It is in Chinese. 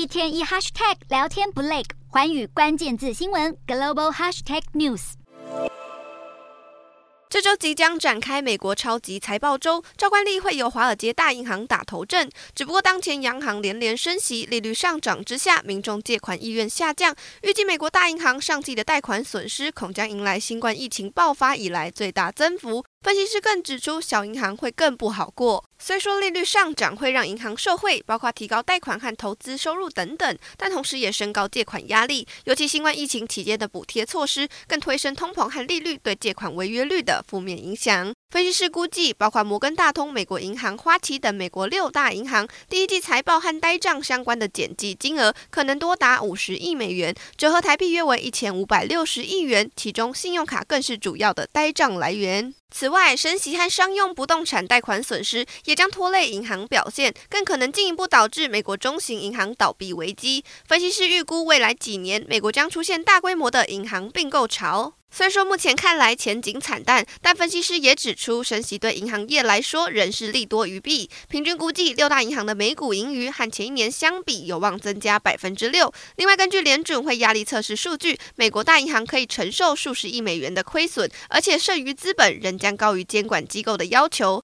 一天一 hashtag 聊天不累，寰宇关键字新闻 global hashtag news。这周即将展开美国超级财报周，照惯例会由华尔街大银行打头阵。只不过当前央行连连升息，利率上涨之下，民众借款意愿下降。预计美国大银行上季的贷款损失恐将迎来新冠疫情爆发以来最大增幅。分析师更指出，小银行会更不好过。虽说利率上涨会让银行受惠，包括提高贷款和投资收入等等，但同时也升高借款压力。尤其新冠疫情期间的补贴措施，更推升通膨和利率对借款违约率的负面影响。分析师估计，包括摩根大通、美国银行、花旗等美国六大银行，第一季财报和呆账相关的减记金额可能多达五十亿美元，折合台币约为一千五百六十亿元。其中，信用卡更是主要的呆账来源。此外，升息和商用不动产贷款损失也将拖累银行表现，更可能进一步导致美国中型银行倒闭危机。分析师预估，未来几年美国将出现大规模的银行并购潮。虽说目前看来前景惨淡，但分析师也指出，升息对银行业来说仍是利多于弊。平均估计，六大银行的每股盈余和前一年相比有望增加百分之六。另外，根据联准会压力测试数据，美国大银行可以承受数十亿美元的亏损，而且剩余资本仍将高于监管机构的要求。